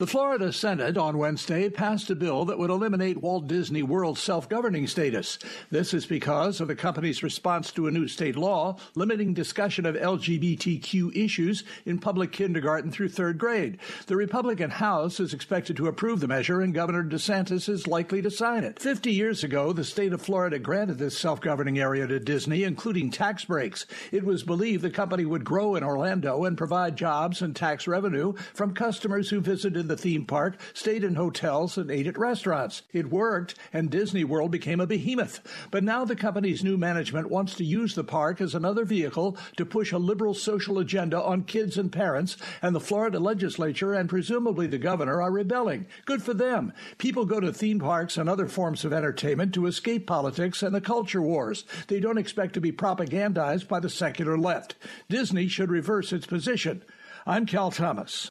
The Florida Senate on Wednesday passed a bill that would eliminate Walt Disney World's self governing status. This is because of the company's response to a new state law limiting discussion of LGBTQ issues in public kindergarten through third grade. The Republican House is expected to approve the measure, and Governor DeSantis is likely to sign it. Fifty years ago, the state of Florida granted this self governing area to Disney, including tax breaks. It was believed the company would grow in Orlando and provide jobs and tax revenue from customers who visited the theme park, stayed in hotels, and ate at restaurants. It worked, and Disney World became a behemoth. But now the company's new management wants to use the park as another vehicle to push a liberal social agenda on kids and parents, and the Florida legislature and presumably the governor are rebelling. Good for them. People go to theme parks and other forms of entertainment to escape politics and the culture wars. They don't expect to be propagandized by the secular left. Disney should reverse its position. I'm Cal Thomas.